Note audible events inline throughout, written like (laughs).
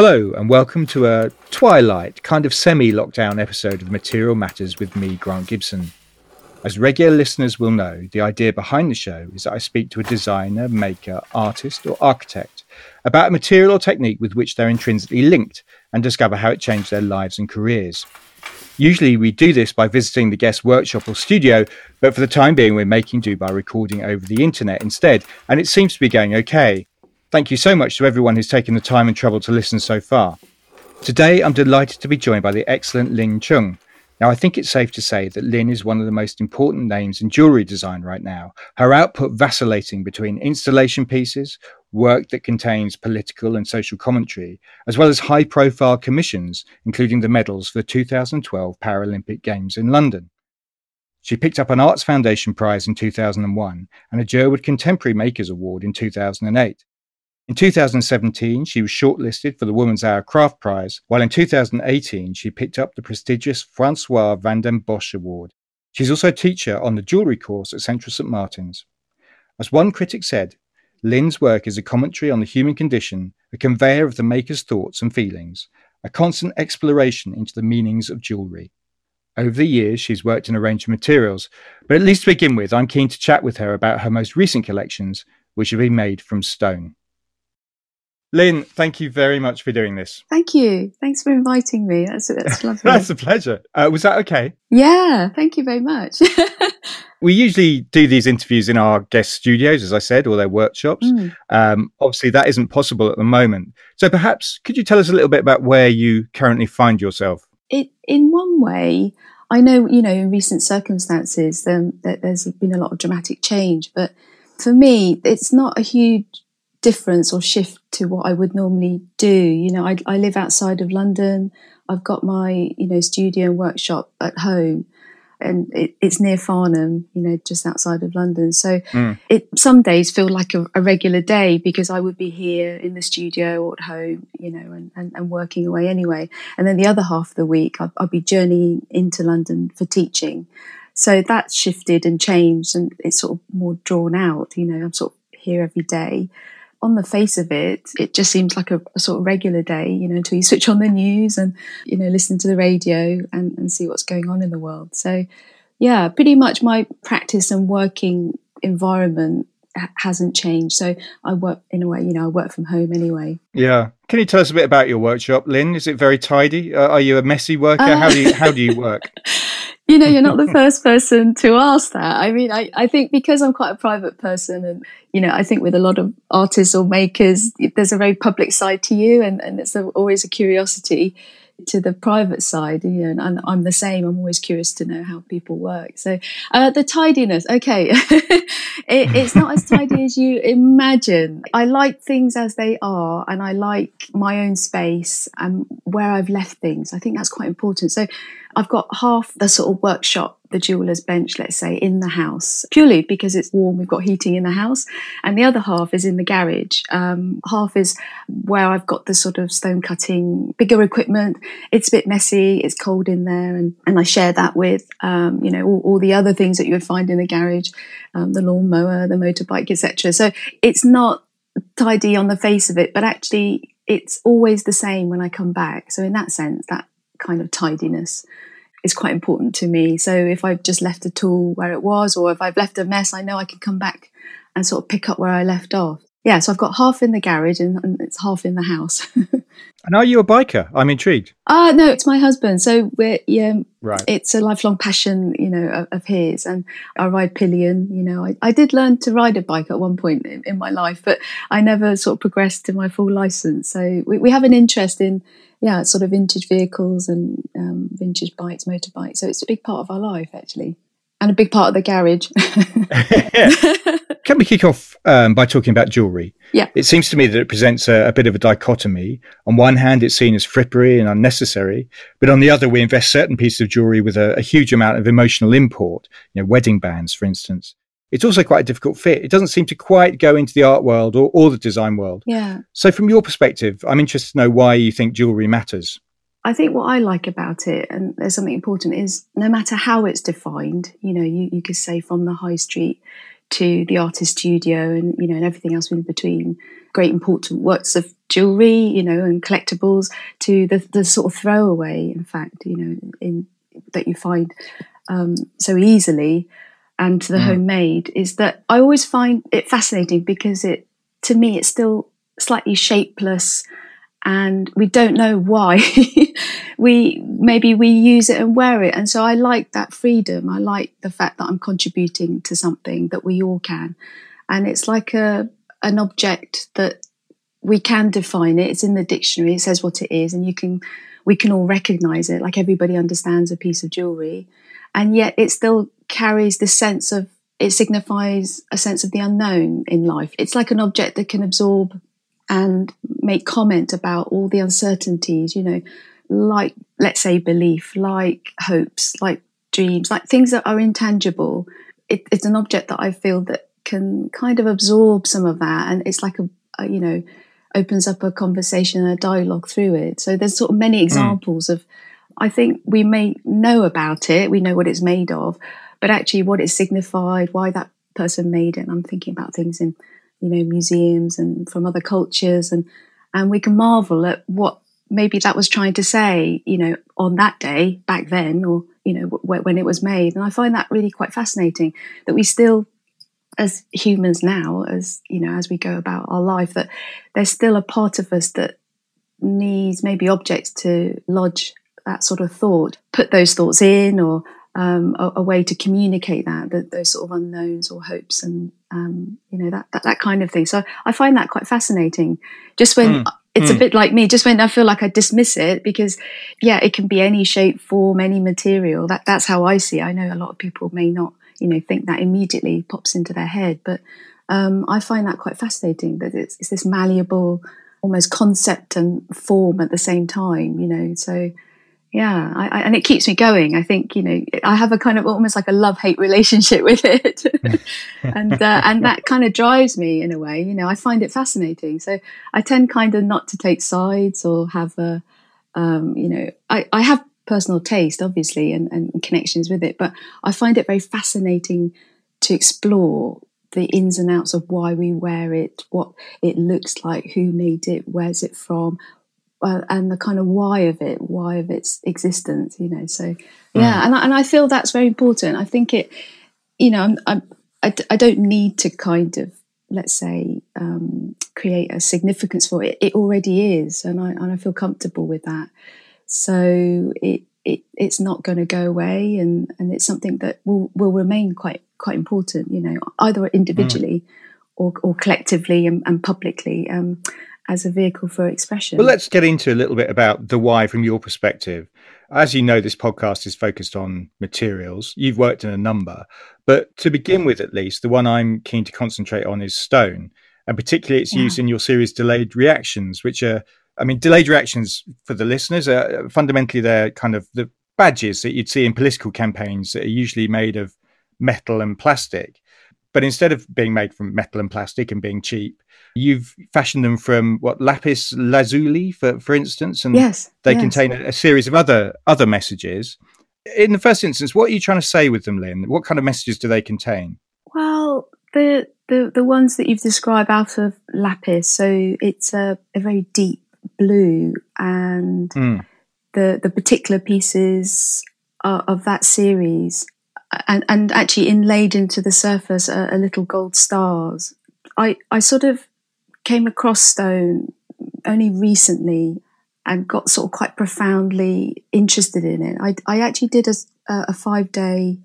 Hello, and welcome to a twilight, kind of semi lockdown episode of Material Matters with me, Grant Gibson. As regular listeners will know, the idea behind the show is that I speak to a designer, maker, artist, or architect about a material or technique with which they're intrinsically linked and discover how it changed their lives and careers. Usually, we do this by visiting the guest workshop or studio, but for the time being, we're making do by recording over the internet instead, and it seems to be going okay. Thank you so much to everyone who's taken the time and trouble to listen so far. Today, I'm delighted to be joined by the excellent Lin Cheung. Now, I think it's safe to say that Lin is one of the most important names in jewellery design right now, her output vacillating between installation pieces, work that contains political and social commentary, as well as high profile commissions, including the medals for the 2012 Paralympic Games in London. She picked up an Arts Foundation Prize in 2001 and a Jerwood Contemporary Makers Award in 2008. In 2017, she was shortlisted for the Woman's Hour Craft Prize, while in 2018, she picked up the prestigious Francois van den Bosch Award. She's also a teacher on the jewellery course at Central St Martin's. As one critic said, Lin's work is a commentary on the human condition, a conveyor of the maker's thoughts and feelings, a constant exploration into the meanings of jewellery. Over the years, she's worked in a range of materials, but at least to begin with, I'm keen to chat with her about her most recent collections, which have been made from stone. Lin, thank you very much for doing this. Thank you. Thanks for inviting me. That's, that's (laughs) lovely. that's a pleasure. Uh, was that okay? Yeah, thank you very much. (laughs) we usually do these interviews in our guest studios, as I said, or their workshops. Mm. Um, obviously, that isn't possible at the moment. So perhaps could you tell us a little bit about where you currently find yourself? It, in one way, I know, you know, in recent circumstances, um, that there's been a lot of dramatic change, but for me, it's not a huge difference or shift to what I would normally do. You know, I, I live outside of London. I've got my, you know, studio and workshop at home and it, it's near Farnham, you know, just outside of London. So mm. it some days feel like a, a, regular day because I would be here in the studio or at home, you know, and, and, and working away anyway. And then the other half of the week, I'll, I'll be journeying into London for teaching. So that's shifted and changed and it's sort of more drawn out, you know, I'm sort of here every day on the face of it, it just seems like a, a, sort of regular day, you know, until you switch on the news and, you know, listen to the radio and, and see what's going on in the world. So, yeah, pretty much my practice and working environment hasn't changed. So I work in a way, you know, I work from home anyway. Yeah. Can you tell us a bit about your workshop, Lin? Is it very tidy? Uh, are you a messy worker? Uh, how do you how do you work? (laughs) you know, you're not the first person to ask that. I mean, I, I think because I'm quite a private person and, you know, I think with a lot of artists or makers, there's a very public side to you and, and it's always a curiosity to the private side, you know, and I'm the same. I'm always curious to know how people work. So uh, the tidiness, okay, (laughs) it, it's not as tidy as you imagine. I like things as they are, and I like my own space and where I've left things. I think that's quite important. So I've got half the sort of workshop the jeweller's bench, let's say, in the house, purely because it's warm, we've got heating in the house. And the other half is in the garage. Um, half is where I've got the sort of stone cutting, bigger equipment. It's a bit messy, it's cold in there, and, and I share that with, um, you know, all, all, the other things that you would find in the garage, um, the lawnmower, the motorbike, etc. So it's not tidy on the face of it, but actually it's always the same when I come back. So in that sense, that kind of tidiness is quite important to me. So if I've just left a tool where it was, or if I've left a mess, I know I can come back and sort of pick up where I left off. Yeah, so I've got half in the garage and, and it's half in the house. (laughs) and are you a biker? I'm intrigued. Ah, uh, no, it's my husband. So we're yeah, right. It's a lifelong passion, you know, of, of his. And I ride pillion. You know, I, I did learn to ride a bike at one point in, in, my life, but I never sort of progressed to my full license. So we, we have an interest in yeah, sort of vintage vehicles and um, vintage bikes, motorbikes. So it's a big part of our life, actually, and a big part of the garage. (laughs) Can we kick off um, by talking about jewellery? Yeah. It seems to me that it presents a, a, bit of a dichotomy. On one hand, it's seen as frippery and unnecessary, but on the other, we invest certain pieces of jewellery with a, a huge amount of emotional import, you know, wedding bands, for instance it's also quite a difficult fit. It doesn't seem to quite go into the art world or, or the design world. Yeah. So, from your perspective, I'm interested to know why you think jewelry matters. I think what I like about it, and there's something important, is no matter how it's defined, you know, you, you could say from the high street to the artist studio and, you know, and everything else in between, great important works of jewelry, you know, and collectibles to the, the sort of throwaway, in fact, you know, in that you find um, so easily and to the mm. homemade is that I always find it fascinating because it, to me, it's still slightly shapeless and we don't know why. (laughs) We maybe we use it and wear it. And so i like that freedom. I like the fact that i'm contributing to something that we all can. And it's like a an object that we can define it. It's in the dictionary. It says what it is and you can we can all recognize it. Like everybody understands a piece of jewelry and yet it still carries this sense of it signifies a sense of the unknown in life it's like an object that can absorb and make comment about all the uncertainties, you know, like, let's say, belief, like hopes, like dreams, like things that are intangible. It, it's an object that I feel that can kind of absorb some of that. And it's like a, a you know, opens up a conversation and a dialogue through it. So there's sort of many hmm. examples mm. of, I think we may know about it, we know what it's made of, but actually what it signified, why that person made it. And I'm thinking about things in you know, museums and from other cultures, and and we can marvel at what maybe that was trying to say, you know, on that day back then, or you know, w- when it was made. And I find that really quite fascinating that we still, as humans now, as you know, as we go about our life, that there's still a part of us that needs maybe objects to lodge that sort of thought, put those thoughts in, or um, a, a, way to communicate that, that, those sort of unknowns or hopes and um, you know that, that, that kind of thing. So I find that quite fascinating. Just when mm. it's mm. a bit like me, just when I feel like I dismiss it because yeah, it can be any shape, form, any material. That that's how I see. It. I know a lot of people may not you know think that immediately pops into their head, but um, I find that quite fascinating. That it's, it's this malleable, almost concept and form at the same time. You know, so yeah I, I, and it keeps me going. I think you know i have a kind of almost like a love hate (laughs) relationship with it. (laughs) And uh, and that kind of drives me in a way you know i find it fascinating. So i tend kind of not to take sides or have a um, you know I, I have personal taste obviously and, and connections with it but i find it very fascinating to explore the ins and outs of why we wear it, what it looks like, who made it, where's it from, uh, and the kind of why of it, why of its existence, you know. So yeah, mm. and I, and I feel that's very important. I think it, you know, I'm, I'm, I, I don't need to kind of let's say um, create a significance for it. It already is, and I and I feel comfortable with that. So it, it it's not going to go away, and and it's something that will will remain quite quite important. You know, either individually. Mm. Or, or collectively and, and publicly. Um, as a vehicle for expression. Well, let's get into a little bit about the why from your perspective. As you know, this podcast is focused on materials. You've worked in a number, but to begin with, at least, the one I'm keen to concentrate on is stone, and particularly its yeah. use in your series Delayed Reactions, which are, I mean, delayed reactions for the listeners are fundamentally they're kind of the badges that you'd see in political campaigns that are usually made of metal and plastic. But instead of being made from metal and plastic and being cheap, you've fashioned them from what lapis lazuli, for for instance, and yes, they yes. contain a, a, series of other other messages. In the first instance, what are you trying to say with them, Lin? What kind of messages do they contain? Well, the the the ones that you've described out of lapis, so it's a, a very deep blue, and mm. the the particular pieces of that series and, and actually inlaid into the surface are, are little gold stars. I, I sort of came across stone only recently and got sort of quite profoundly interested in it. I, I actually did a, a five day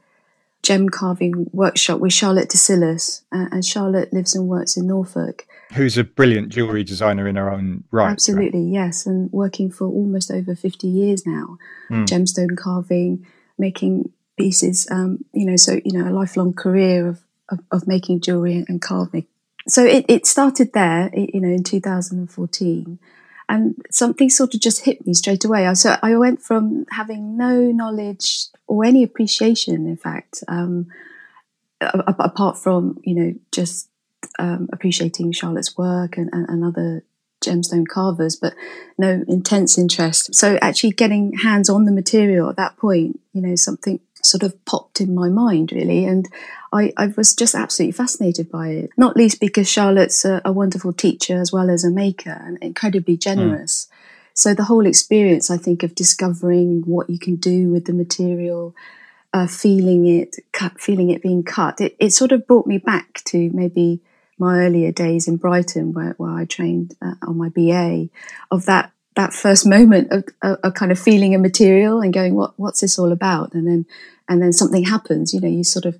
gem carving workshop with Charlotte de Syllas, uh, and Charlotte lives and works in Norfolk. Who's a brilliant jewellery designer in her own right. Absolutely, right? yes, and working for almost over 50 years now, mm. gemstone carving, making pieces. Um, you know, so you know, a lifelong career of of, of making jewelry and carving. So it, it started there, you know, in 2014, and something sort of just hit me straight away. So I went from having no knowledge or any appreciation, in fact, um, apart from you know just um, appreciating Charlotte's work and, and, and other gemstone carvers, but no intense interest. So actually getting hands on the material at that point, you know, something sort of popped in my mind really. And I, I was just absolutely fascinated by it. Not least because Charlotte's a, a wonderful teacher as well as a maker and incredibly generous. Mm. So the whole experience, I think, of discovering what you can do with the material, uh, feeling it, cut, feeling it being cut, it, it sort of brought me back to maybe my earlier days in Brighton, where, where I trained uh, on my BA, of that that first (laughs) moment of, of, of, kind of feeling a material and going, what what's this all about? And then and then something happens. You know, you sort of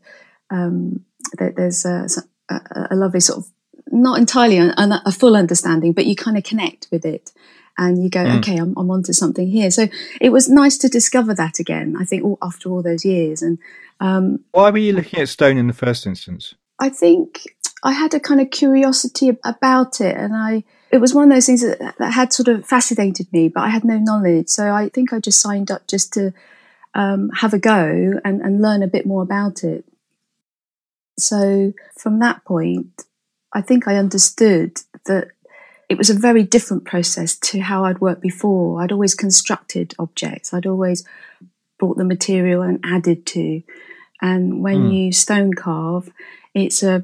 um, there, there's a, a, a, lovely sort of not entirely a, a full understanding, but you kind of connect with it and you go, mm. okay, I'm, I'm onto something here. So it was nice to discover that again. I think all, after all those years. And um, why were you looking at stone in the first instance? I think I had a kind of curiosity about it, and I it was one of those things that, that had sort of fascinated me, but I had no knowledge. So I think I just signed up just to um, have a go and, and learn a bit more about it. So from that point, I think I understood that it was a very different process to how I'd worked before. I'd always constructed objects, I'd always brought the material and added to. And when mm. you stone carve, it's a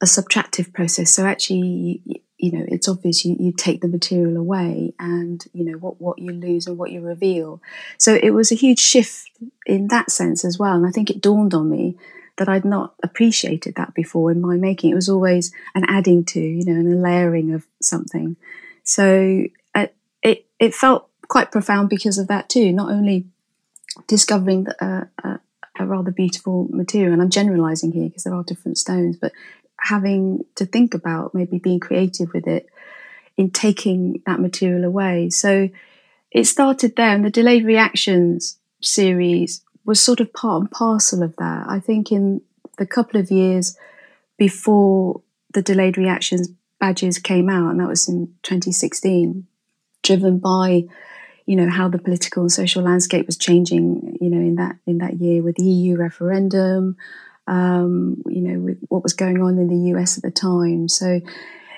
a subtractive process. So actually, you, know, it's obvious you, you take the material away, and you know what what you lose and what you reveal. So it was a huge shift in that sense as well. And I think it dawned on me that I'd not appreciated that before in my making. It was always an adding to, you know, and a layering of something. So uh, it it felt quite profound because of that too. Not only discovering a, a, a rather beautiful material, and I'm generalizing here because there are different stones, but having to think about maybe being creative with it in taking that material away. So it started there, and the delayed reactions series was sort of part and parcel of that. I think in the couple of years before the delayed reactions badges came out, and that was in 2016, driven by you know how the political and social landscape was changing you know in that in that year with the EU referendum um, you know with what was going on in the US at the time so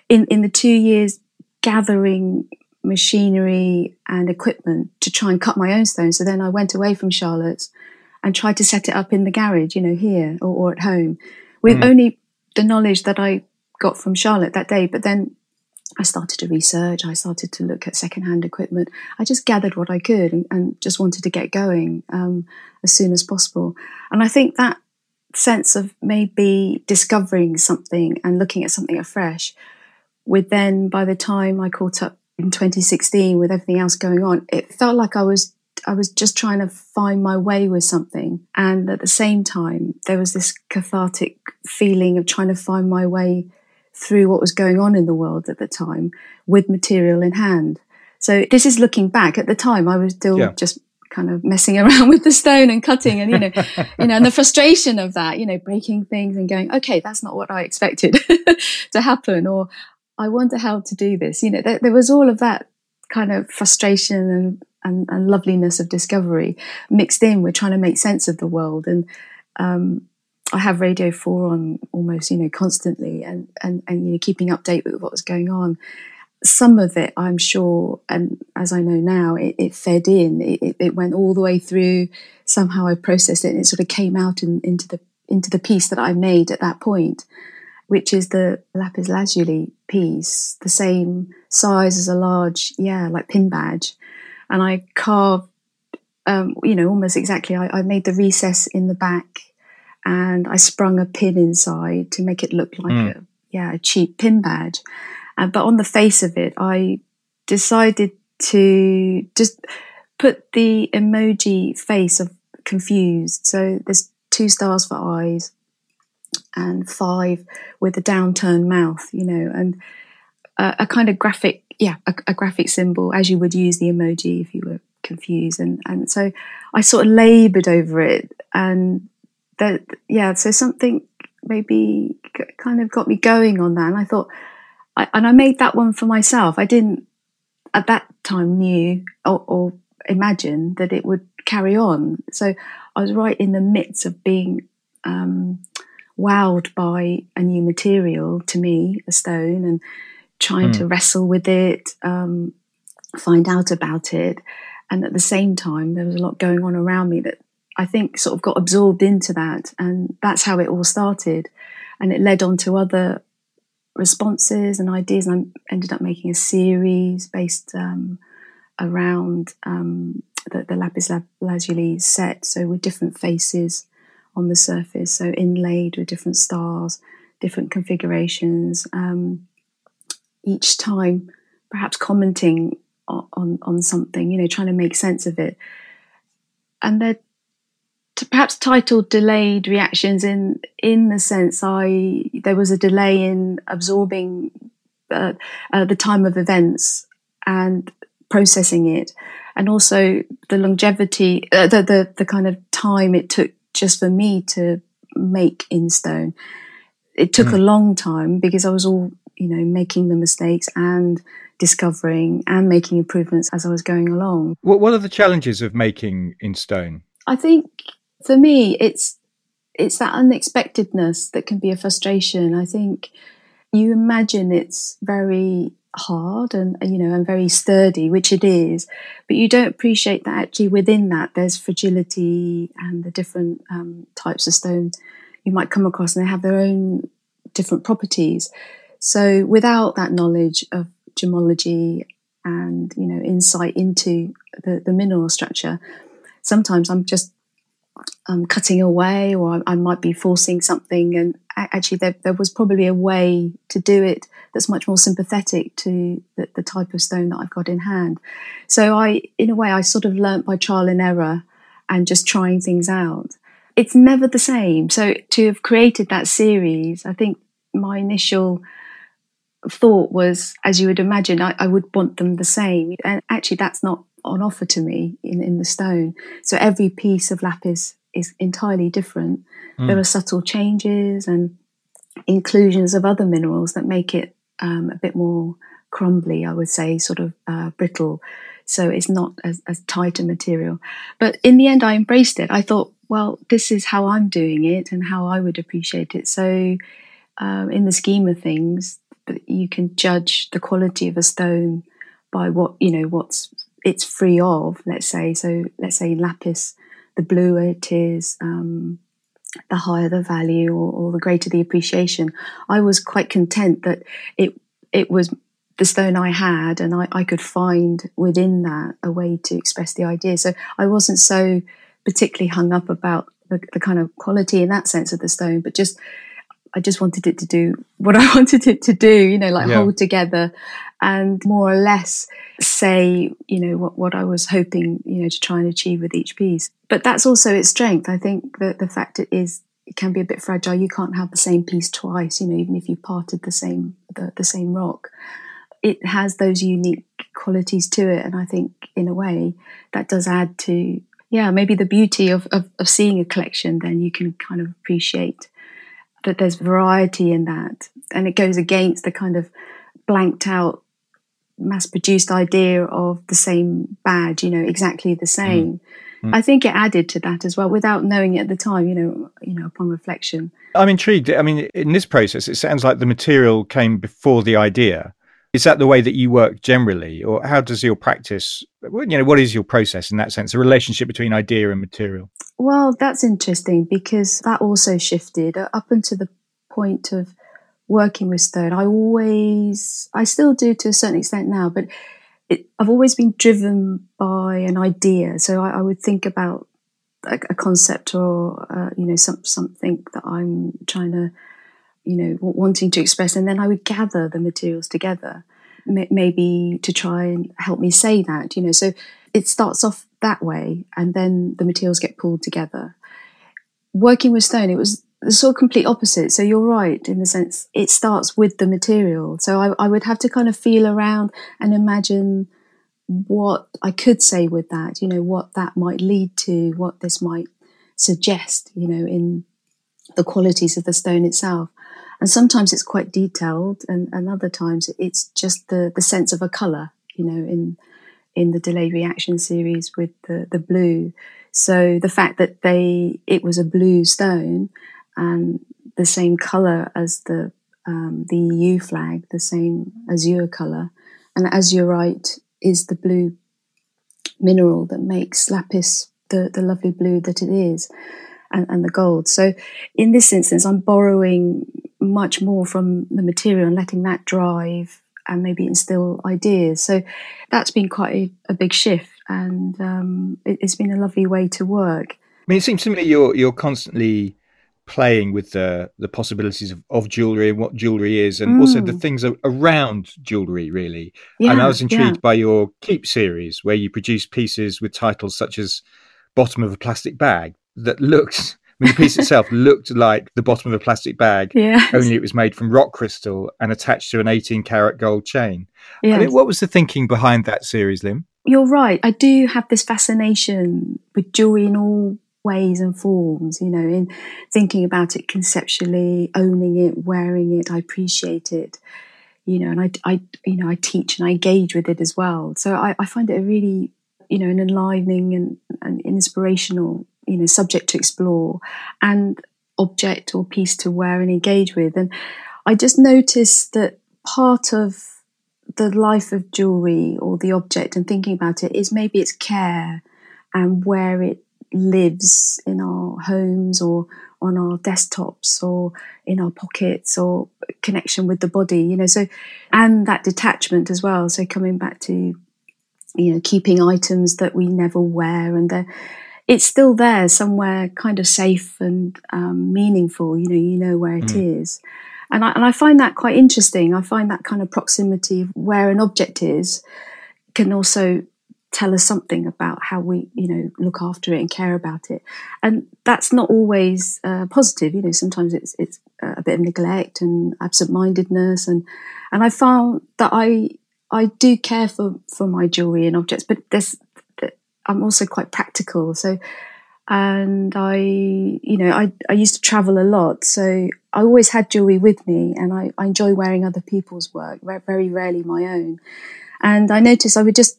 in in the 2 years gathering machinery and equipment to try and cut my own stone so then I went away from Charlotte's and tried to set it up in the garage, you know, here or, or at home with mm. only the knowledge that I got from Charlotte that day. But then I started to research, I started to look at secondhand equipment. I just gathered what I could and, and just wanted to get going um, as soon as possible. And I think that sense of maybe discovering something and looking at something afresh with then by the time I caught up in 2016 with everything else going on, it felt like I was I was just trying to find my way with something. And at the same time, there was this cathartic feeling of trying to find my way through what was going on in the world at the time with material in hand. So this is looking back. At the time, I was still yeah. just kind of messing (laughs) around with the stone and cutting and you know (laughs) you know and the frustration of that you know breaking things and going okay that's not what i expected (laughs) to happen or i wonder how to do this you know there, there was all of that kind of frustration and and, and loveliness of discovery mixed in. We're trying to make sense of the world, and um, I have Radio Four on almost you know constantly, and and and you know keeping update with what was going on. Some of it, I'm sure, and as I know now, it, it fed in. It, it, went all the way through. Somehow I processed it, and it sort of came out in, into the into the piece that I made at that point, which is the lapis lazuli piece, the same size as a large, yeah, like pin badge, and I carved, um, you know, almost exactly. I, I, made the recess in the back, and I sprung a pin inside to make it look like mm. a yeah a cheap pin badge. Uh, but on the face of it, I decided to just put the emoji face of confused. So there's two stars for eyes and five with a downturned mouth, you know, and uh, a kind of graphic yeah, a, a, graphic symbol as you would use the emoji if you were confused. And, and so I sort of labored over it. And that, yeah, so something maybe kind of got me going on that. And I thought, I, and I made that one for myself. I didn't at that time knew or, or imagine that it would carry on. So I was right in the midst of being um, wowed by a new material to me, a stone, and trying mm. to wrestle with it, um, find out about it. And at the same time, there was a lot going on around me that I think sort of got absorbed into that, and that's how it all started, and it led on to other responses and ideas, and I ended up making a series based um, around um, the, the lapis lazuli set, so with different faces on the surface, so inlaid with different stars, different configurations. Um, each time, perhaps commenting on, on, on something, you know, trying to make sense of it, and they're perhaps titled "delayed reactions" in in the sense I there was a delay in absorbing uh, uh, the time of events and processing it, and also the longevity, uh, the, the the kind of time it took just for me to make in stone. It took mm. a long time because I was all, you know, making the mistakes and discovering and making improvements as I was going along. What What are the challenges of making in stone? I think for me, it's it's that unexpectedness that can be a frustration. I think you imagine it's very hard and you know and very sturdy which it is but you don't appreciate that actually within that there's fragility and the different um, types of stone you might come across and they have their own different properties so without that knowledge of gemology and you know insight into the, the mineral structure sometimes i'm just um, cutting away or I, might be forcing something and actually there, there was probably a way to do it that's much more sympathetic to the, the, type of stone that I've got in hand. So I, in a way, I sort of learnt by trial and error and just trying things out. It's never the same. So to have created that series, I think my initial thought was, as you would imagine, I, I would want them the same. And actually, that's not on offer to me in, in the stone. So every piece of lapis is entirely different. Mm. There are subtle changes and inclusions of other minerals that make it um, a bit more crumbly, I would say, sort of uh, brittle. So it's not as, as tight a material. But in the end, I embraced it. I thought, well, this is how I'm doing it and how I would appreciate it. So, um, in the scheme of things, you can judge the quality of a stone by what you know what's it's free of. Let's say so. Let's say lapis, the bluer it is, um, the higher the value or, or, the greater the appreciation. I was quite content that it it was the stone I had, and I, I could find within that a way to express the idea. So I wasn't so particularly hung up about the, the kind of quality in that sense of the stone, but just I just wanted it to do what I (laughs) wanted it to do, you know, like yeah. hold together and more or less say, you know, what, what I was hoping, you know, to try and achieve with each piece. But that's also its strength. I think that the fact it is, it can be a bit fragile. You can't have the same piece twice, you know, even if you parted the same, the, the same rock. It has those unique qualities to it. And I think in a way that does add to, yeah, maybe the beauty of, of, of seeing a collection, then you can kind of appreciate that there's variety in that. And it goes against the kind of blanked out mass produced idea of the same badge, you know, exactly the same. Mm. Mm. I think it added to that as well without knowing it at the time, you know, you know, upon reflection. I'm intrigued. I mean, in this process, it sounds like the material came before the idea. Is that the way that you work generally, or how does your practice? You know, what is your process in that sense? The relationship between idea and material. Well, that's interesting because that also shifted up until the point of working with stone. I always, I still do to a certain extent now, but it, I've always been driven by an idea. So I, I would think about a, a concept or uh, you know some, something that I'm trying to you know wanting to express, and then I would gather the materials together, maybe to try and help me say that. You know, so it starts off that way, and then the materials get pulled together. Working with stone, it was the sort of complete opposite. So you're right in the sense it starts with the material. So I, I, would have to kind of feel around and imagine what I could say with that, you know, what that might lead to, what this might suggest, you know, in the qualities of the stone itself. And sometimes it's quite detailed and, and other times it's just the, the sense of a colour, you know, in in the delayed reaction series with the, the blue. So the fact that they it was a blue stone and the same color as the um, the EU flag, the same azure color, and azurite is the blue mineral that makes lapis the, the lovely blue that it is and, and the gold. So in this instance, I'm borrowing much more from the material and letting that drive and maybe instill ideas. So that's been quite a, a big shift and um, it, it's been a lovely way to work. I mean, it seems to me you're you're constantly playing with the the possibilities of, of jewelry and what jewelry is, and mm. also the mm. things around jewelry, really. Yeah, and I was intrigued yeah. by your Keep series, where you produce pieces with titles such as "Bottom of a Plastic Bag" that looks I mean, the piece itself (laughs) looked like the bottom of a plastic bag, yes. only it was made from rock crystal and attached to an 18 karat gold chain. Yes. I mean, what was the thinking behind that series, Lin? You're right. I do have this fascination with jewelry in all ways and forms, you know, in thinking about it conceptually, owning it, wearing it. I appreciate it, you know, and I, I you know, I teach and I engage with it as well. So I, I find it a really, you know, an enlivening and, and inspirational you know subject to explore and object or piece to wear and engage with and i just noticed that part of the life of jewelry or the object and thinking about it is maybe its care and where it lives in our homes or on our desktops or in our pockets or connection with the body you know so and that detachment as well. So coming back to you know keeping items that we never wear and they're it's still there somewhere kind of safe and um, meaningful you know you know where it mm. is, and I, and I find that quite interesting. I find that kind of proximity of where an object is can also tell us something about how we you know look after it and care about it and that's not always uh, positive you know sometimes it's it's a bit of neglect and absent-mindedness and and i found that i i do care for for my jewelry and objects but there's I'm also quite practical. So, and I, you know, I, I used to travel a lot. So I always had jewelry with me and I, I enjoy wearing other people's work, very rarely my own. And I noticed I would just,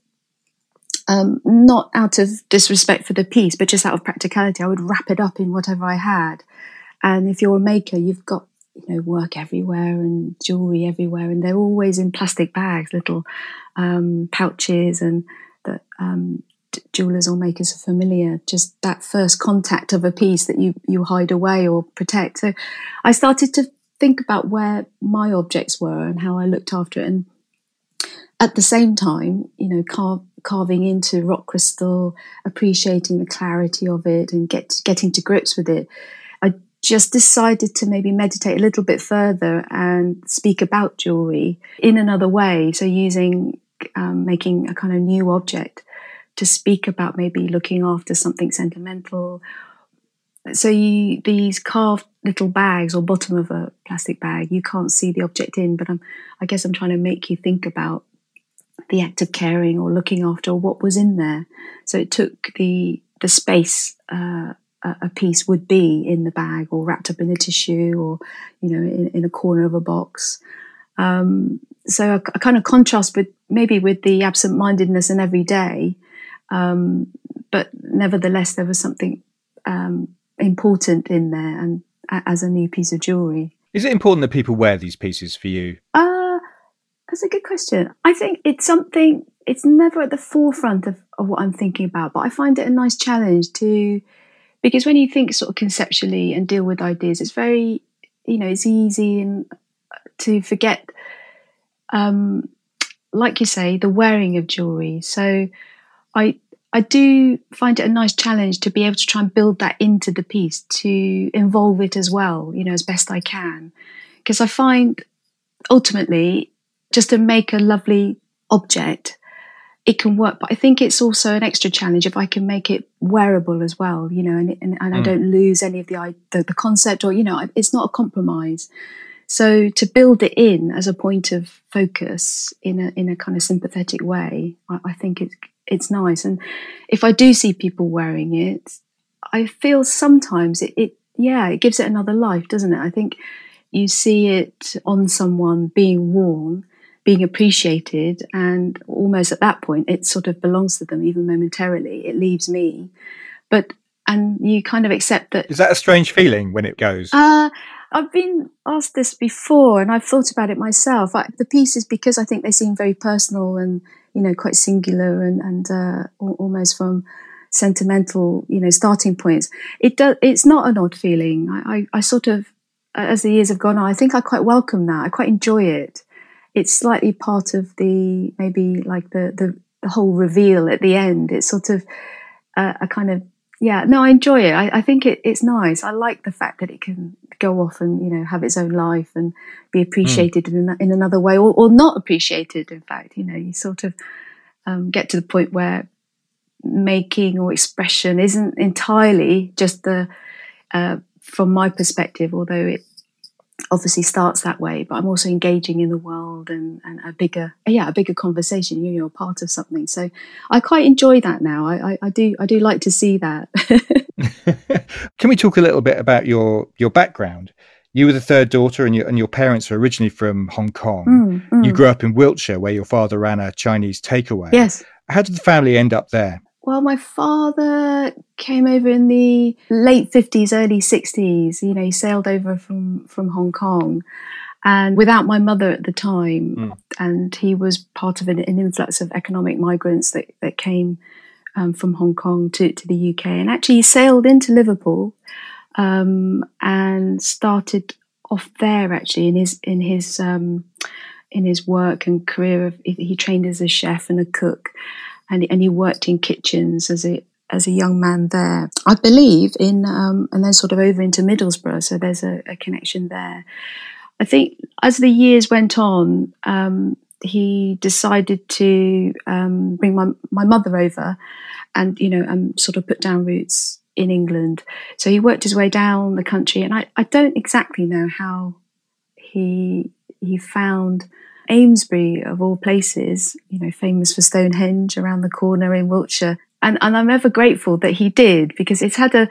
um, not out of disrespect for the piece, but just out of practicality, I would wrap it up in whatever I had. And if you're a maker, you've got you know work everywhere and jewelry everywhere, and they're always in plastic bags, little um, pouches, and that um, jewelers or makers are familiar just that first contact of a piece that you you hide away or protect so i started to think about where my objects were and how i looked after it and at the same time you know car- carving into rock crystal appreciating the clarity of it and get getting to grips with it i just decided to maybe meditate a little bit further and speak about jewelry in another way so using um, making a kind of new object to speak about maybe looking after something sentimental. So you, these carved little bags or bottom of a plastic bag, you can't see the object in, but I'm, I guess I'm trying to make you think about the act of caring or looking after or what was in there. So it took the the space uh, a piece would be in the bag or wrapped up in a tissue or you know in, in a corner of a box. Um, so a, a, kind of contrast with maybe with the absent-mindedness and every day um, but nevertheless, there was something um, important in there, and as a new piece of jewelry. Is it important that people wear these pieces for you? Uh, that's a good question. I think it's something. It's never at the forefront of, of what I'm thinking about, but I find it a nice challenge to because when you think sort of conceptually and deal with ideas, it's very you know it's easy and uh, to forget, um, like you say, the wearing of jewelry. So I I do find it a nice challenge to be able to try and build that into the piece to involve it as well, you know, as best I can. Because I find ultimately just to make a lovely object, it can work. But I think it's also an extra challenge if I can make it wearable as well, you know, and, and, and mm. I don't lose any of the, the, the concept or, you know, it's not a compromise. So to build it in as a point of focus in a in a kind of sympathetic way, I, I think it it's nice. And if I do see people wearing it, I feel sometimes it, it yeah, it gives it another life, doesn't it? I think you see it on someone being worn, being appreciated, and almost at that point, it sort of belongs to them, even momentarily. It leaves me, but and you kind of accept that. Is that a strange feeling when it goes? Uh, I've been asked this before, and I've thought about it myself. I, the pieces, because I think they seem very personal and you know, quite singular and, and uh, almost from sentimental, you know, starting points. It does. It's not an odd feeling. I, I, I sort of, as the years have gone on, I think I quite welcome that. I quite enjoy it. It's slightly part of the maybe like the the, the whole reveal at the end. It's sort of a, a kind of yeah. No, I enjoy it. I, I think it, it's nice. I like the fact that it can go off and you know have its own life and be appreciated mm. in, in another way or, or not appreciated. In fact, you know, you sort of um, get to the point where making or expression isn't entirely just the uh, from my perspective although it obviously starts that way but i'm also engaging in the world and, and a bigger yeah a bigger conversation. You're a part of something. So i quite enjoy that now. I, I, I do i do like to see that. (laughs) Can we talk a little bit about your your background? You were the third daughter and, you, and your parents were originally from hong kong. Mm, mm. you grew up in wiltshire where your father ran a chinese takeaway. Yes. How did the family end up there well, my father came over in the late 50s, early 60s. You know, he sailed over from, from Hong Kong and without my mother at the time. Mm. And he was part of an, an, influx of economic migrants that, that came um, from Hong Kong to, to the UK. And actually, he sailed into Liverpool um, and started off there actually in his, in his, um, in his work and career. He trained as a chef and a cook and, and he worked in kitchens as a as a young man there. I believe in, um, and then sort of over into Middlesbrough. So there's a, a connection there. I think as the years went on, um, he decided to um, bring my my mother over, and you know, and sort of put down roots in England. So he worked his way down the country, and I, I don't exactly know how he he found Amesbury, of all places, you know, famous for Stonehenge around the corner in Wiltshire. And, and I'm ever grateful that he did because it's had a,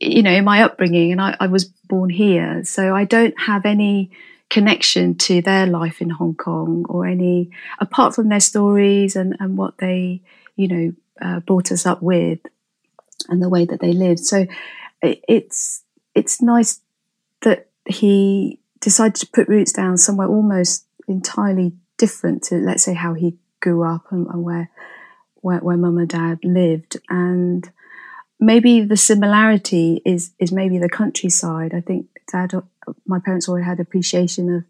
you know, in my upbringing, and I, I was born here. So I don't have any connection to their life in Hong Kong or any, apart from their stories and, and what they, you know, uh, brought us up with and the way that they lived. So it, it's, it's nice that he decided to put roots down somewhere almost entirely different to, let's say, how he grew up and, and where, where where mum and dad lived, and maybe the similarity is is maybe the countryside. I think dad, my parents always had appreciation of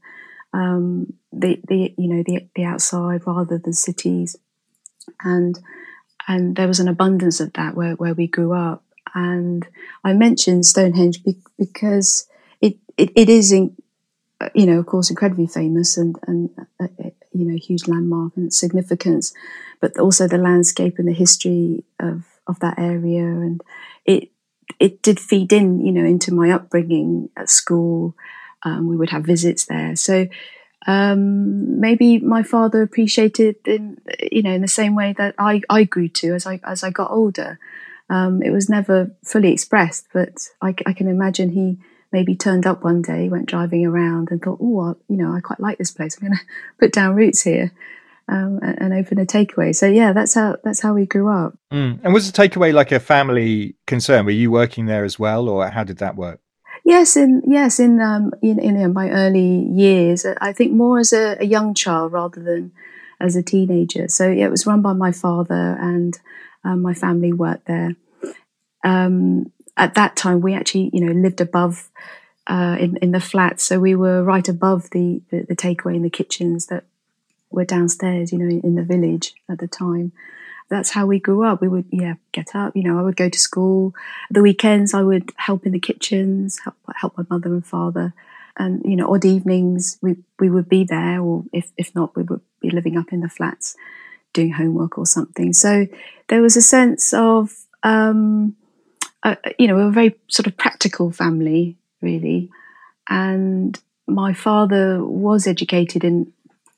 um, the the you know the the outside rather than cities, and and there was an abundance of that where where we grew up. And I mentioned Stonehenge because it, it, it is in, you know, of course, incredibly famous and, and uh, uh, you know, huge landmark and significance, but also the landscape and the history of, of that area. And it, it did feed in, you know, into my upbringing at school. Um, we would have visits there. So, um, maybe my father appreciated in, you know, in the same way that I, I grew to as I, as I got older. Um, it was never fully expressed, but I, I can imagine he, maybe turned up one day, went driving around, and thought, "Oh, you know, I quite like this place. I'm going (laughs) to put down roots here." Um, and, open a takeaway. So yeah, that's how that's how we grew up. Mm. And was the takeaway like a family concern? Were you working there as well, or how did that work? Yes, in yes, in um, in, in my early years, I think more as a, a, young child rather than as a teenager. So yeah, it was run by my father, and um, my family worked there. Um, at that time we actually you know lived above uh, in in the flats, so we were right above the, the, the takeaway in the kitchens that were downstairs, you know, in, in, the village at the time. That's how we grew up. We would yeah get up, you know. I would go to school. The weekends I would help in the kitchens, help help my mother and father, and you know, odd evenings we we would be there, or if if not, we would be living up in the flats doing homework or something. So there was a sense of um, uh, you know, we were a very sort of practical family, really. And my father was educated in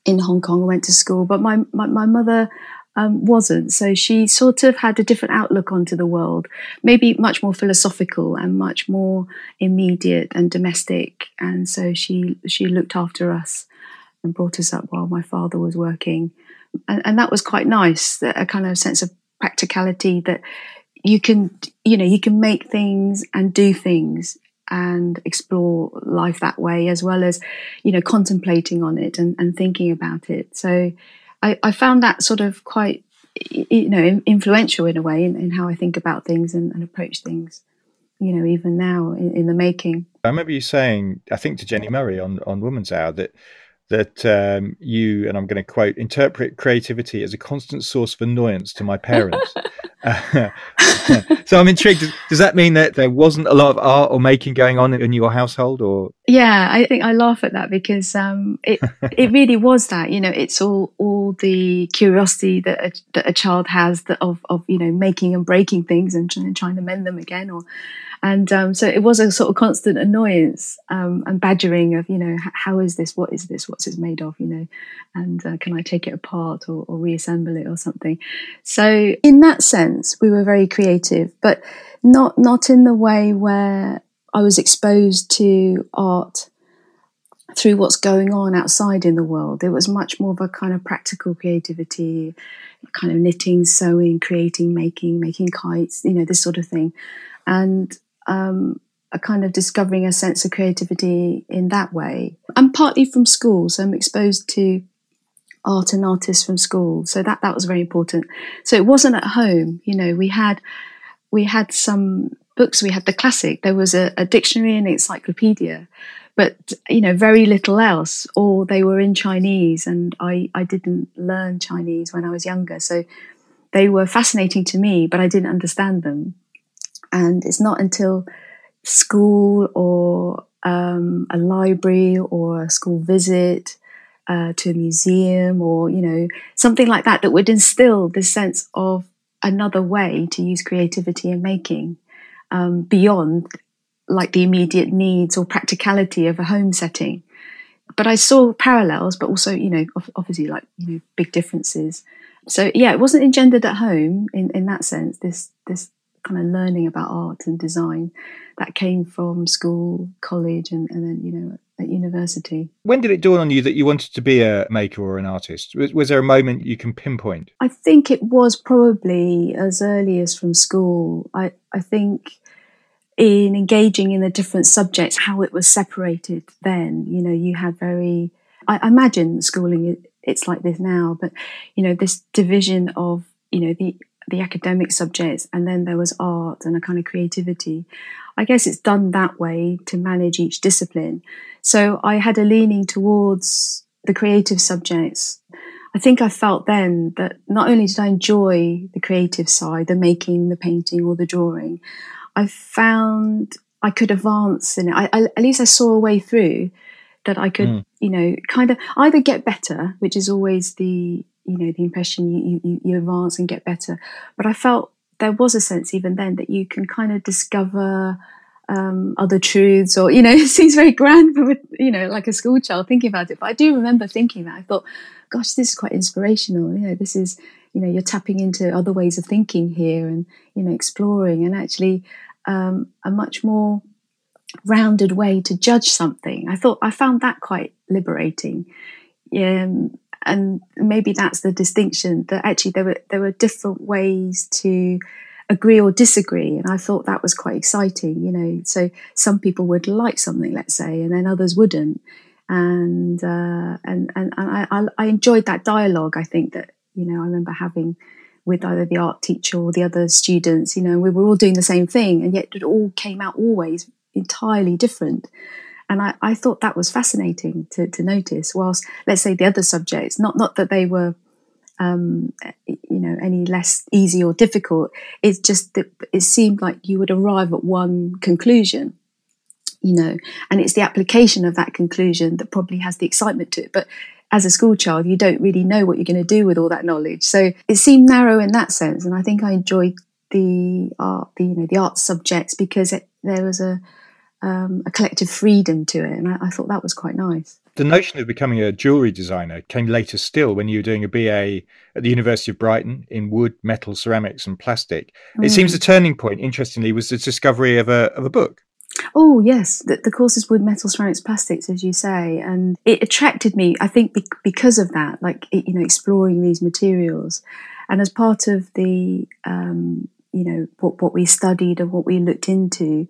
in Hong Kong, and went to school, but my my, my mother um, wasn't. So she sort of had a different outlook onto the world, maybe much more philosophical and much more immediate and domestic. And so she she looked after us and brought us up while my father was working, and, and that was quite nice. A kind of sense of practicality that you can you know you can make things and do things and explore life that way as well as you know contemplating on it and, and thinking about it so I, I found that sort of quite you know influential in a way in, in how I think about things and, and approach things. You know, even now in, in, the making. I remember you saying, I think to Jenny Murray on on Woman's Hour that that um, you and I'm going to quote interpret creativity as a constant source of annoyance to my parents. (laughs) (laughs) so I'm intrigued. Does that mean that there wasn't a lot of art or making going on in your household, or? Yeah, I think I laugh at that because um, it (laughs) it really was that. You know, it's all all the curiosity that a, that a child has that of of you know making and breaking things and trying to mend them again, or and um, so it was a sort of constant annoyance um, and badgering of you know how is this? What is this? What's it made of? you know? And uh, can i take it apart or, or, reassemble it or something? So in that sense we were very creative but not not in the way where i was exposed to art through what's going on outside in the world. It was much more of a kind of practical creativity kind of knitting sewing creating making making kites you know this sort of thing. And um, a kind of discovering a sense of creativity in that way. I'm partly from school, so I'm exposed to art and artists from school. So that that was very important. So it wasn't at home. You know, we had we had some books. We had the classic. There was a, a dictionary and encyclopedia, but you know, very little else. Or they were in Chinese, and I I didn't learn Chinese when I was younger, so they were fascinating to me, but I didn't understand them. And it's not until school or um, a library or a school visit uh, to a museum or, you know, something like that that would instill this sense of another way to use creativity in making um, beyond like the immediate needs or practicality of a home setting. But I saw parallels, but also, you know, obviously like, you know, big differences. So yeah, it wasn't engendered at home in, in that sense, this, this kind of learning about art and design that came from school, college, and, and then, you know, at university. When did it dawn on you that you wanted to be a maker or an artist? Was, was, there a moment you can pinpoint? I think it was probably as early as from school. I, I think in engaging in the different subjects, how it was separated then, you know, you had very, I, I imagine schooling, it's like this now, but, you know, this division of, you know, the the academic subjects, and then there was art and a kind of creativity. I guess it's done that way to manage each discipline. So I had a leaning towards the creative subjects. I think I felt then that not only did I enjoy the creative side, the making, the painting, or the drawing, I found I could advance in it. I, I, at least I saw a way through that I could, mm. you know, kind of either get better, which is always the you know the impression you, you you advance and get better. But i felt there was a sense even then that you can kind of discover um, other truths or you know (laughs) it seems very grand for you know like a school child thinking about it. But i do remember thinking that. I thought gosh this is quite inspirational. You know this is you know you're tapping into other ways of thinking here and you know exploring. And actually um, a much more rounded way to judge something. I thought i found that quite liberating. Um, and maybe that's the distinction that actually there were there were different ways to agree or disagree. And i thought that was quite exciting you know. So some people would like something let's say and then others wouldn't. And uh, and and, and I, I enjoyed that dialogue i think that you know i remember having with either the art teacher or the other students you know we were all doing the same thing and yet it all came out always entirely different and I, I thought that was fascinating to, to notice. Whilst, let's say, the other subjects, not not that they were, um, you know, any less easy or difficult. It's just that it seemed like you would arrive at one conclusion, you know, and it's the application of that conclusion that probably has the excitement to it. But as a school child, you don't really know what you're going to do with all that knowledge. So it seemed narrow in that sense, and I think I enjoyed the art, the you know, the art subjects because it, there was a um, a collective freedom to it. And I, I, thought that was quite nice. The notion of becoming a jewellery designer came later still when you were doing a BA at the University of Brighton in wood, metal, ceramics, and plastic. Mm. It seems the turning point, interestingly, was the discovery of a, of a book. Oh yes, the, the course is wood, metal, ceramics, plastics, as you say, and it attracted me. I think be- because of that, like you know, exploring these materials, and as part of the um, you know what what we studied and what we looked into,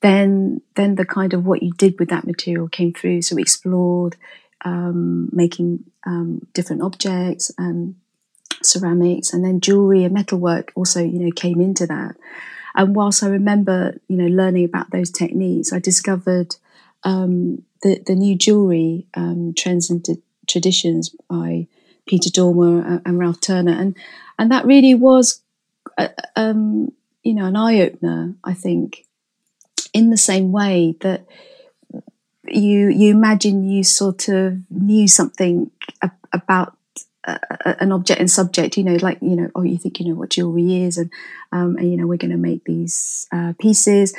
then then the kind of what you did with that material came through. So we explored um, making um, different objects and ceramics, and then jewelry and metalwork also, you know, came into that. And whilst I remember, you know, learning about those techniques, I discovered um, the the new jewelry um, trends and traditions by Peter Dormer and Ralph Turner, and and that really was, uh, um, you know, an eye opener. I think, in the same way that you you imagine you sort of knew something about uh, an object and subject, you know, like you know, oh, you think you know what jewelry is, and um, and you know, we're going to make these uh, pieces,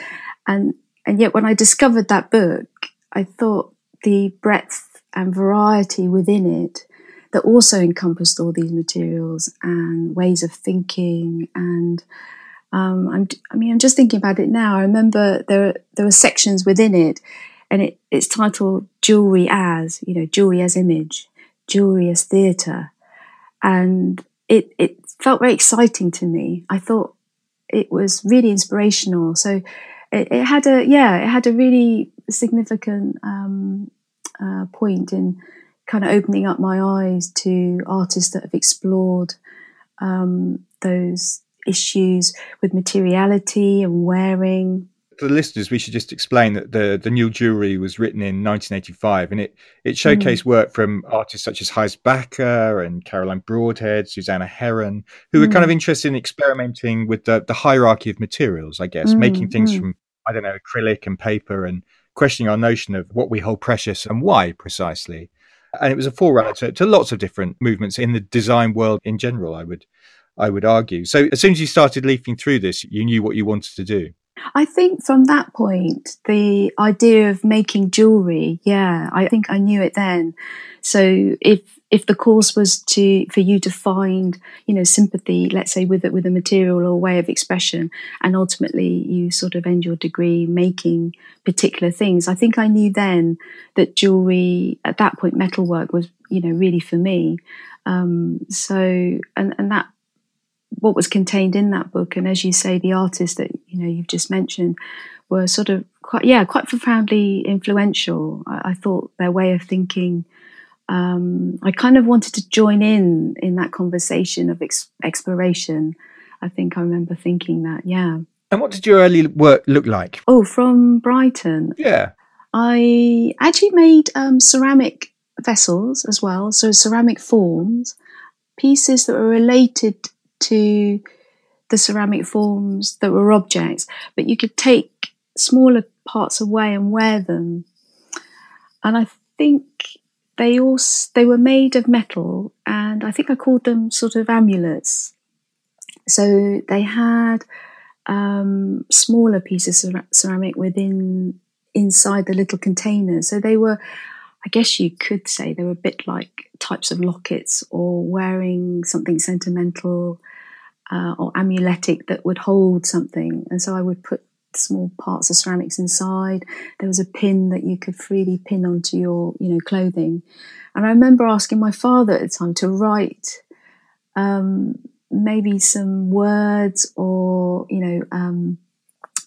and and yet when I discovered that book, I thought the breadth and variety within it that also encompassed all these materials and ways of thinking and um, I'm, I mean, I'm just thinking about it now. I remember there there were sections within it, and it, it's titled "Jewelry as," you know, jewelry as image, jewelry as theatre, and it it felt very exciting to me. I thought it was really inspirational. So it, it had a yeah, it had a really significant um, uh, point in kind of opening up my eyes to artists that have explored um, those issues with materiality and wearing. For the listeners, we should just explain that the, the new jewelry was written in 1985 and it, it showcased mm. work from artists such as Gijs Bakker and Caroline Broadhead, Susanna Heron, who mm. were kind of mm. interested in experimenting with the, the hierarchy of materials, I guess, mm. making things mm. from, I don't know, acrylic and paper and questioning our notion of what we hold precious and why precisely. And it was a forerunner to, to lots of different movements in the design world in general, I would I would argue. So as soon as you started leafing through this, you knew what you wanted to do. I think from that point, the idea of making jewelry, yeah, I think I knew it then. So if if the course was to for you to find, you know, sympathy, let's say with it with a material or way of expression, and ultimately you sort of end your degree making particular things, I think I knew then that jewelry at that point, metalwork was, you know, really for me. Um, so and and that what was contained in that book, and as you say, the artists that you know you've just mentioned were sort of quite, yeah, quite profoundly influential. I, I thought their way of thinking. Um, I kind of wanted to join in in that conversation of ex- exploration. I think I remember thinking that, yeah. And what did your early work look like? Oh, from Brighton. Yeah. I actually made um, ceramic vessels as well, so ceramic forms, pieces that were related to the ceramic forms that were objects, but you could take smaller parts away and wear them. And I think they also they were made of metal, and I think I called them sort of amulets. So they had um, smaller pieces of ceramic within inside the little containers. So they were, I guess you could say, they were a bit like types of lockets or wearing something sentimental uh, or amuletic that would hold something. And so I would put small parts of ceramics inside. There was a pin that you could freely pin onto your, you know, clothing. And I remember asking my father at the time to write um, maybe some words or, you know, um,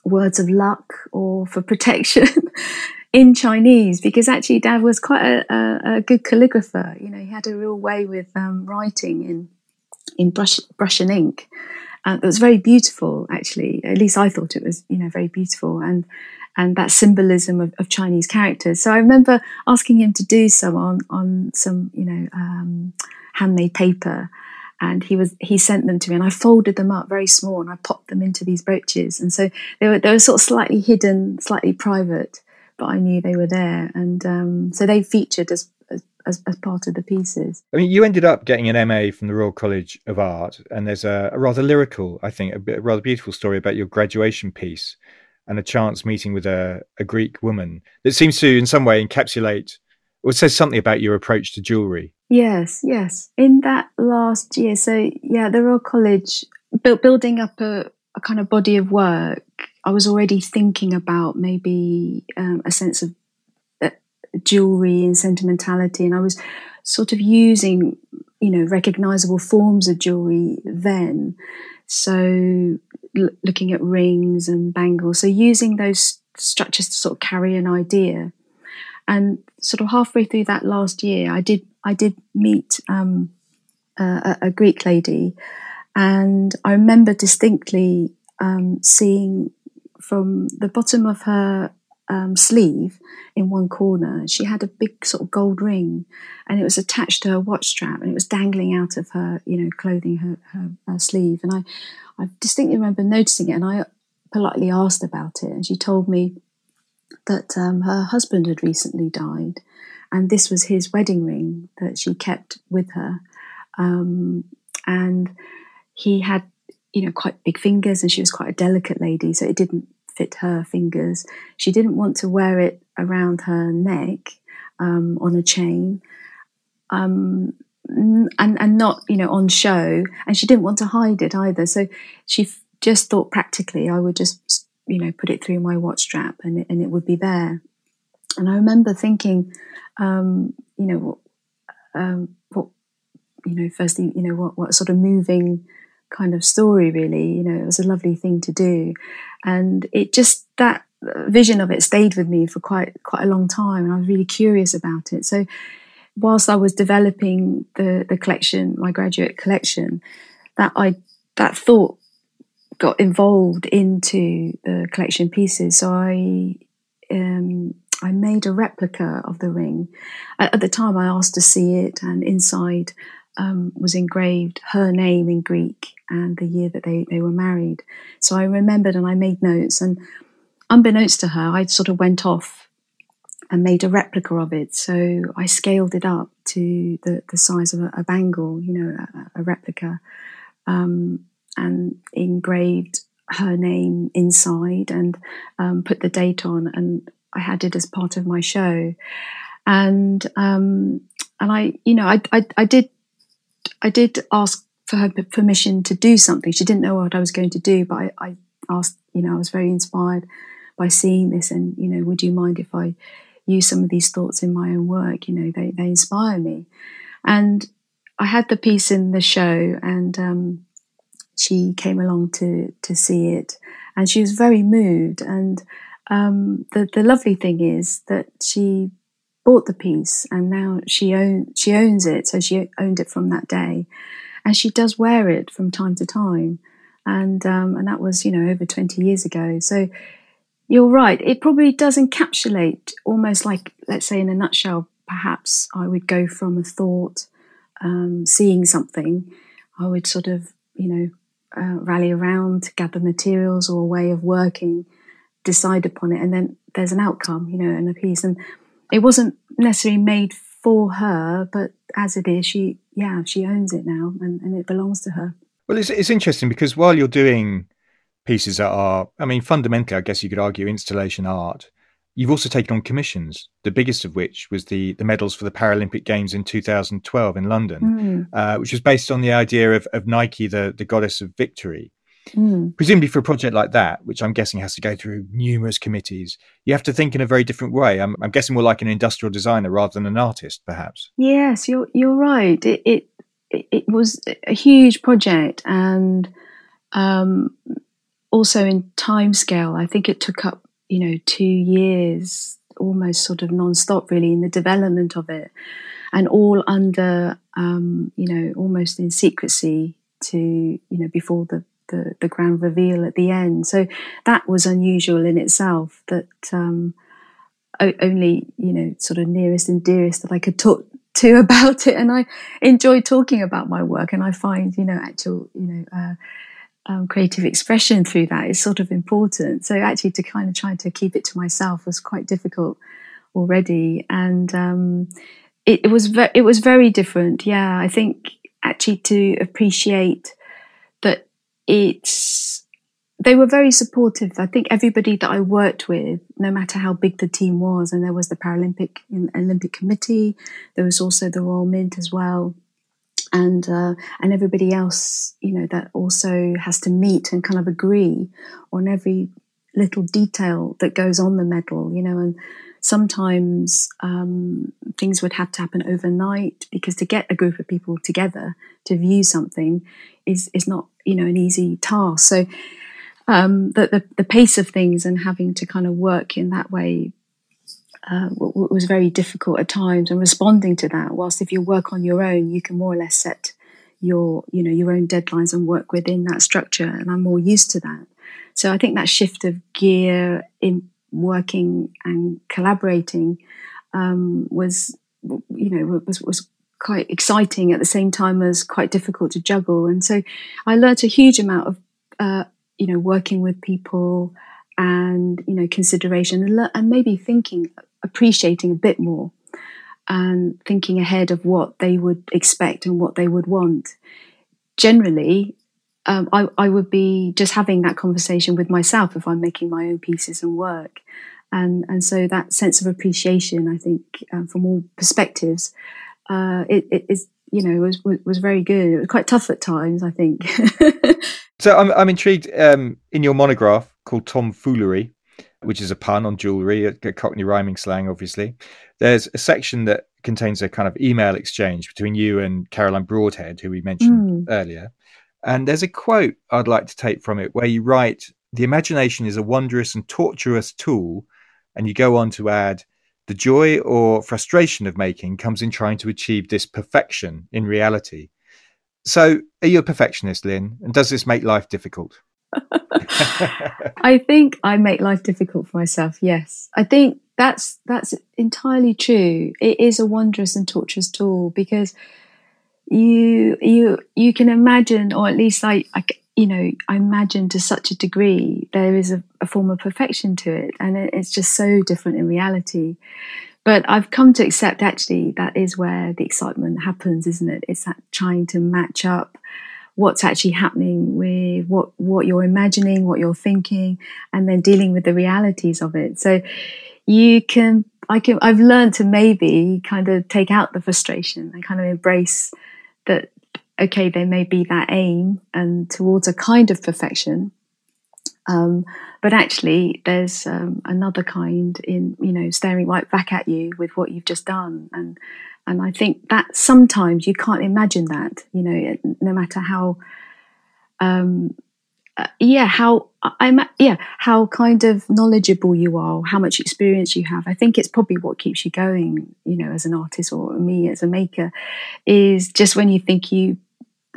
words of luck or for protection. (laughs) in Chinese because actually Dad was quite a, a, a, good calligrapher. You know, he had a real way with um, writing in in brush, brush and ink. Uh, it was very beautiful, actually. At least I thought it was, you know, very beautiful, and and that symbolism of, of Chinese characters. So I remember asking him to do some on on some, you know, um, handmade paper, and he was he sent them to me, and I folded them up very small, and I popped them into these brooches, and so they were they were sort of slightly hidden, slightly private, but I knew they were there, and um, so they featured as as, as part of the pieces. I mean, you ended up getting an MA from the Royal College of Art, and there's a, a rather lyrical, I think, a, a, rather beautiful story about your graduation piece and a chance meeting with a, a Greek woman that seems to, in some way, encapsulate or says something about your approach to jewelry. Yes, yes. In that last year, so yeah, the Royal College built building up a, a kind of body of work. I was already thinking about maybe um, a sense of jewelry and sentimentality, and I was sort of using, you know, recognizable forms of jewelry then. So l- looking at rings and bangles, so using those structures to sort of carry an idea. And sort of halfway through that last year, I did I did meet um, uh, a, a, Greek lady, and I remember distinctly um, seeing from the bottom of her um, sleeve in one corner, she had a big sort of gold ring, and it was attached to her watch strap, and it was dangling out of her, you know, clothing her, her, her sleeve. And I, I distinctly remember noticing it, and I politely asked about it, and she told me that um, her husband had recently died, and this was his wedding ring that she kept with her, um, and he had, you know, quite big fingers, and she was quite a delicate lady, so it didn't fit her fingers. She didn't want to wear it around her neck um, on a chain. Um, and and not you know on show and she didn't want to hide it either so she f- just thought practically i would just you know put it through my watch strap and it, and it would be there and i remember thinking um, you know um, what you know firstly you know what what sort of moving kind of story really. You know it was a lovely thing to do. And it just that vision of it stayed with me for quite quite a long time and I was really curious about it. So whilst I was developing the the collection my graduate collection that I that thought got involved into the collection pieces. So I um, I made a replica of the ring. At, at, the time, I asked to see it, and inside um, was engraved her name in Greek and the year that they, they were married. So I remembered and I made notes. And unbeknownst to her, I sort of went off and made a replica of it. So I scaled it up to the, the size of a, a bangle, you know, a, a replica, um, and engraved her name inside and um, put the date on. And I had it as part of my show. And um, and I, you know, I, I, I did I did ask for her permission to do something. She didn't know what I was going to do, but I, I asked, you know, I was very inspired by seeing this and, you know, would you mind if I use some of these thoughts in my own work? You know, they, they inspire me. And I had the piece in the show and um, she came along to, to see it and she was very moved. And um, the, the lovely thing is that she bought the piece and now she own, she owns it. So she owned it from that day, and she does wear it from time to time, and um, and that was you know over twenty years ago. So you're right. It probably does encapsulate almost like let's say in a nutshell. Perhaps I would go from a thought, um, seeing something, I would sort of you know uh, rally around, gather materials or a way of working, decide upon it, and then there's an outcome, you know, and a piece. And it wasn't necessarily made for her, but as it is, she yeah she owns it now, and, and it belongs to her. Well, it's it's interesting because while you're doing pieces that are, I mean, fundamentally, I guess you could argue installation art. You've also taken on commissions, the biggest of which was the the medals for the Paralympic Games in 2012 in London, mm. uh, which was based on the idea of, of Nike, the the goddess of victory, Mm. Presumably, for a project like that, which I'm guessing has to go through numerous committees, you have to think in a very different way. I'm, I'm guessing more like an industrial designer rather than an artist, perhaps. Yes, you're you're right. It it, it was a huge project, and um, also in time scale, I think it took up you know two years, almost sort of non-stop, really, in the development of it, and all under um, you know almost in secrecy to you know before the the, the grand reveal at the end. So that was unusual in itself that um, only, you know, sort of nearest and dearest that I could talk to (laughs) about it. And I enjoy talking about my work and I find, you know, actual, you know, uh, um, creative expression through that is sort of important. So actually to kind of try to keep it to myself was quite difficult already. And um, it, it was ve- it was very different. Yeah, I think actually to appreciate it's they were very supportive. I think everybody that I worked with, no matter how big the team was, and there was the Paralympic Olympic Committee, there was also the Royal Mint as well, and uh, and everybody else, you know, that also has to meet and kind of agree on every little detail that goes on the medal, you know, and sometimes um, things would have to happen overnight because to get a group of people together to view something is is not you know an easy task. So um, the, the, the pace of things and having to kind of work in that way uh, w- was very difficult at times. And responding to that, whilst if you work on your own, you can more or less set your you know your own deadlines and work within that structure and i'm more used to that so i think that shift of gear in working and collaborating um, was you know was was quite exciting at the same time as quite difficult to juggle and so i learnt a huge amount of uh, you know working with people and you know consideration and, and maybe thinking appreciating a bit more and thinking ahead of what they would expect and what they would want. Generally, um, I, I, would be just having that conversation with myself if I'm making my own pieces and work. And, and so that sense of appreciation, I think, um, from all perspectives, uh, it, it is, you know, was, was, was very good. It was quite tough at times, I think. (laughs) so I'm, I'm intrigued um, in your monograph called Tomfoolery, which is a pun on jewelry, a Cockney rhyming slang, obviously. There's a section that contains a kind of email exchange between you and Caroline Broadhead, who we mentioned mm. earlier. And there's a quote I'd like to take from it where you write, The imagination is a wondrous and tortuous tool. And you go on to add, the joy or frustration of making comes in trying to achieve this perfection in reality. So, are you a perfectionist, Lin? And does this make life difficult? (laughs) (laughs) I think I make life difficult for myself. Yes, I think that's that's entirely true. It is a wondrous and torturous tool because you you you can imagine, or at least I, I you know I imagine to such a degree there is a, a form of perfection to it, and it, it's just so different in reality. But I've come to accept actually that is where the excitement happens, isn't it? It's that trying to match up what's actually happening with what what you're imagining, what you're thinking, and then dealing with the realities of it. So you can I can I've learned to maybe kind of take out the frustration and kind of embrace that okay, there may be that aim and towards a kind of perfection. Um, but actually, there's um, another kind in you know staring right back at you with what you've just done, and and I think that sometimes you can't imagine that, you know, no matter how, um, uh, yeah, how I'm, yeah, how kind of knowledgeable you are, how much experience you have. I think it's probably what keeps you going, you know, as an artist or me as a maker, is just when you think you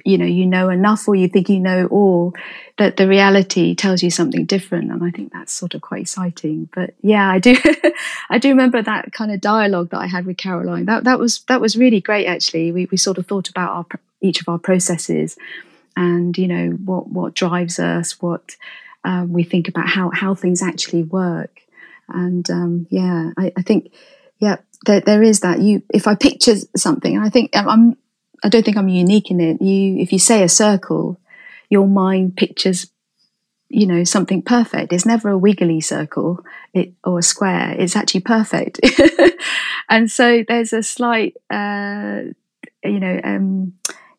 you know you know enough or you think you know all that the reality tells you something different. And i think that's sort of quite exciting. But yeah i do (laughs) i do remember that kind of dialogue that i had with caroline. That that was that was really great actually. We, we sort of thought about our each of our processes and you know what what drives us what um, we think about how how things actually work and um, yeah I, I think yeah there, there is that you if i picture something i think i'm I don't think I'm unique in it. You, if you say a circle, your mind pictures, you know, something perfect. It's never a wiggly circle it, or a square. It's actually perfect. (laughs) and so there's a slight, uh, you know, um,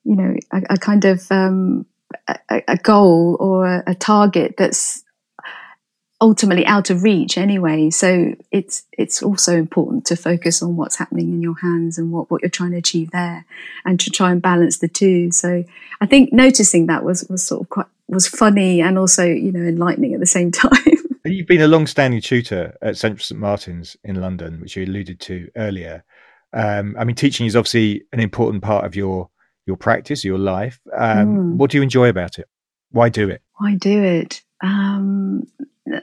you know, a, a kind of um, a, a, goal or a, a target that's ultimately out of reach anyway. So it's it's also important to focus on what's happening in your hands and what, what you're trying to achieve there and to try and balance the two. So I think noticing that was, was sort of quite was funny and also, you know, enlightening at the same (laughs) time. You've been a long standing tutor at Central St Martin's in London, which you alluded to earlier. Um, I mean, teaching is obviously an important part of your your practice, your life. Um, mm. What do you enjoy about it? Why do it? Why do it? Um,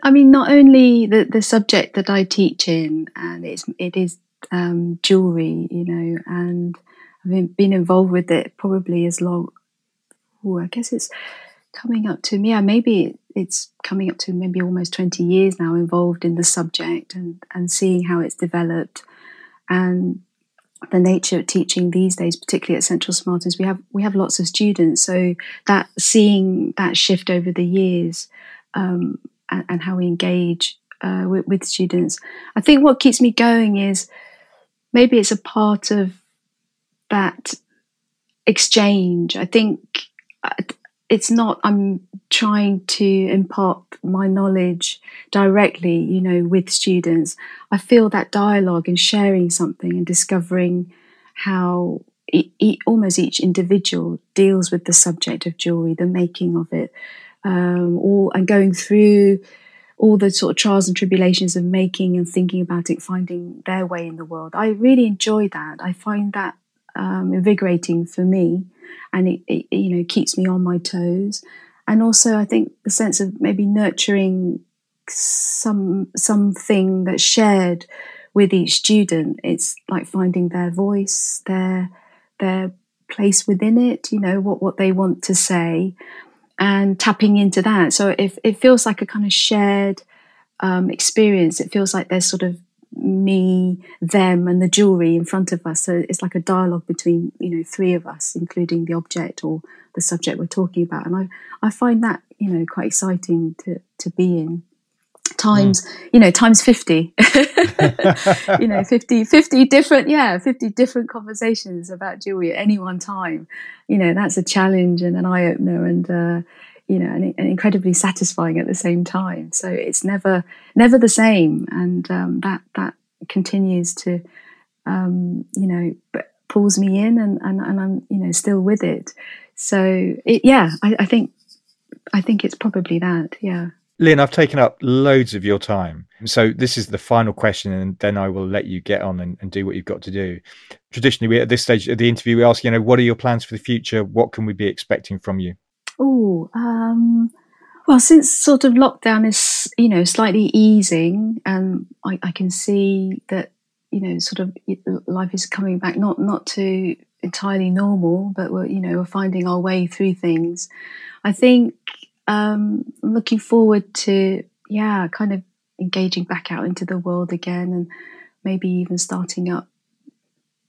I mean, not only the, the subject that I teach in, and it's, it is um, jewelry, you know, and I've been involved with it probably as long. Oh, I guess it's coming up to yeah, maybe it's coming up to maybe almost twenty years now, involved in the subject and and seeing how it's developed, and the nature of teaching these days, particularly at Central St Martins, we have we have lots of students, so that seeing that shift over the years. Um, and, and how we engage uh, with, with students. I think what keeps me going is maybe it's a part of that exchange. I think uh, it's not I'm trying to impart my knowledge directly, you know, with students. I feel that dialogue and sharing something and discovering how e- e- almost each individual deals with the subject of jewelry, the making of it, um, or and going through all the sort of trials and tribulations of making and thinking about it, finding their way in the world. I really enjoy that. I find that um, invigorating for me. And it, it, you know keeps me on my toes. And also, I think the sense of maybe nurturing some something that's shared with each student. It's like finding their voice, their their place within it. You know what what they want to say, and tapping into that. So if it feels like a kind of shared um, experience, it feels like there's sort of me, them, and the jewelry in front of us. So it's like a dialogue between you know three of us, including the object or the subject we're talking about. And I I find that you know quite exciting to to be in times mm. you know times 50 (laughs) you know (laughs) 50 50 different yeah 50 different conversations about jewelry at any one time you know that's a challenge and an eye-opener and uh, you know and, and, incredibly satisfying at the same time so it's never never the same and um, that that continues to um, you know pulls me in and, and and I'm you know still with it so it, yeah I, I think I think it's probably that yeah Lin, I've taken up loads of your time. So this is the final question, and then I will let you get on and, and do what you've got to do. Traditionally, we at this stage of the interview, we ask, you know, what are your plans for the future? What can we be expecting from you? Oh, um, well, since sort of lockdown is, you know, slightly easing, and I, I can see that, you know, sort of life is coming back, not not to entirely normal, but we're, you know, we're finding our way through things. I think um, looking forward to yeah, kind of engaging back out into the world again, and maybe even starting up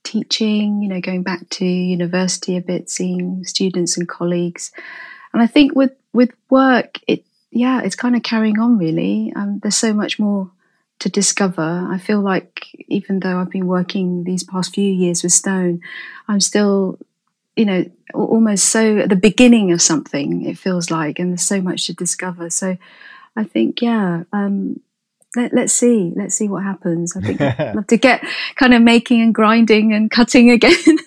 teaching. You know, going back to university a bit, seeing students and colleagues, and I think with with work, it yeah, it's kind of carrying on really. Um, there's so much more to discover. I feel like even though I've been working these past few years with Stone, I'm still you know, almost so at the beginning of something, it feels like, and there's so much to discover. So I think, yeah, um, let, us see, let's see what happens. I think I'd love to get kind of making and grinding and cutting (laughs) again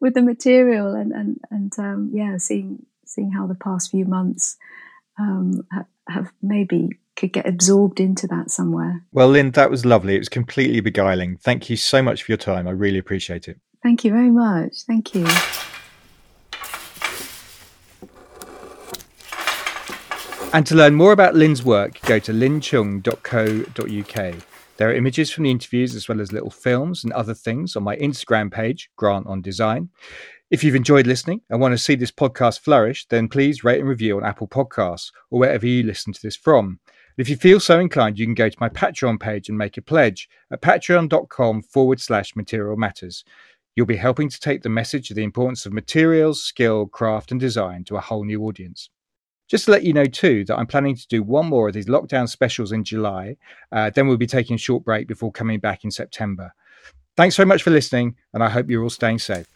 with the material and, and, and, um, yeah, seeing, seeing how the past few months, um, have, have maybe could get absorbed into that somewhere. Well, Lin, that was lovely. It was completely beguiling. Thank you so much for your time. I really appreciate it. Thank you very much. Thank you. And to learn more about Lin's work, go to lincheung.co.uk. There are images from the interviews as well as little films and other things on my Instagram page, Grant on Design. If you've enjoyed listening and want to see this podcast flourish, then please rate and review on Apple Podcasts or wherever you listen to this from. If you feel so inclined, you can go to my Patreon page and make a pledge at patreon.com forward slash material matters. You'll be helping to take the message of the importance of materials, skill, craft, and design to a whole new audience. Just to let you know, too, that I'm planning to do one more of these lockdown specials in July. Uh, then we'll be taking a short break before coming back in September. Thanks so much for listening, and I hope you're all staying safe.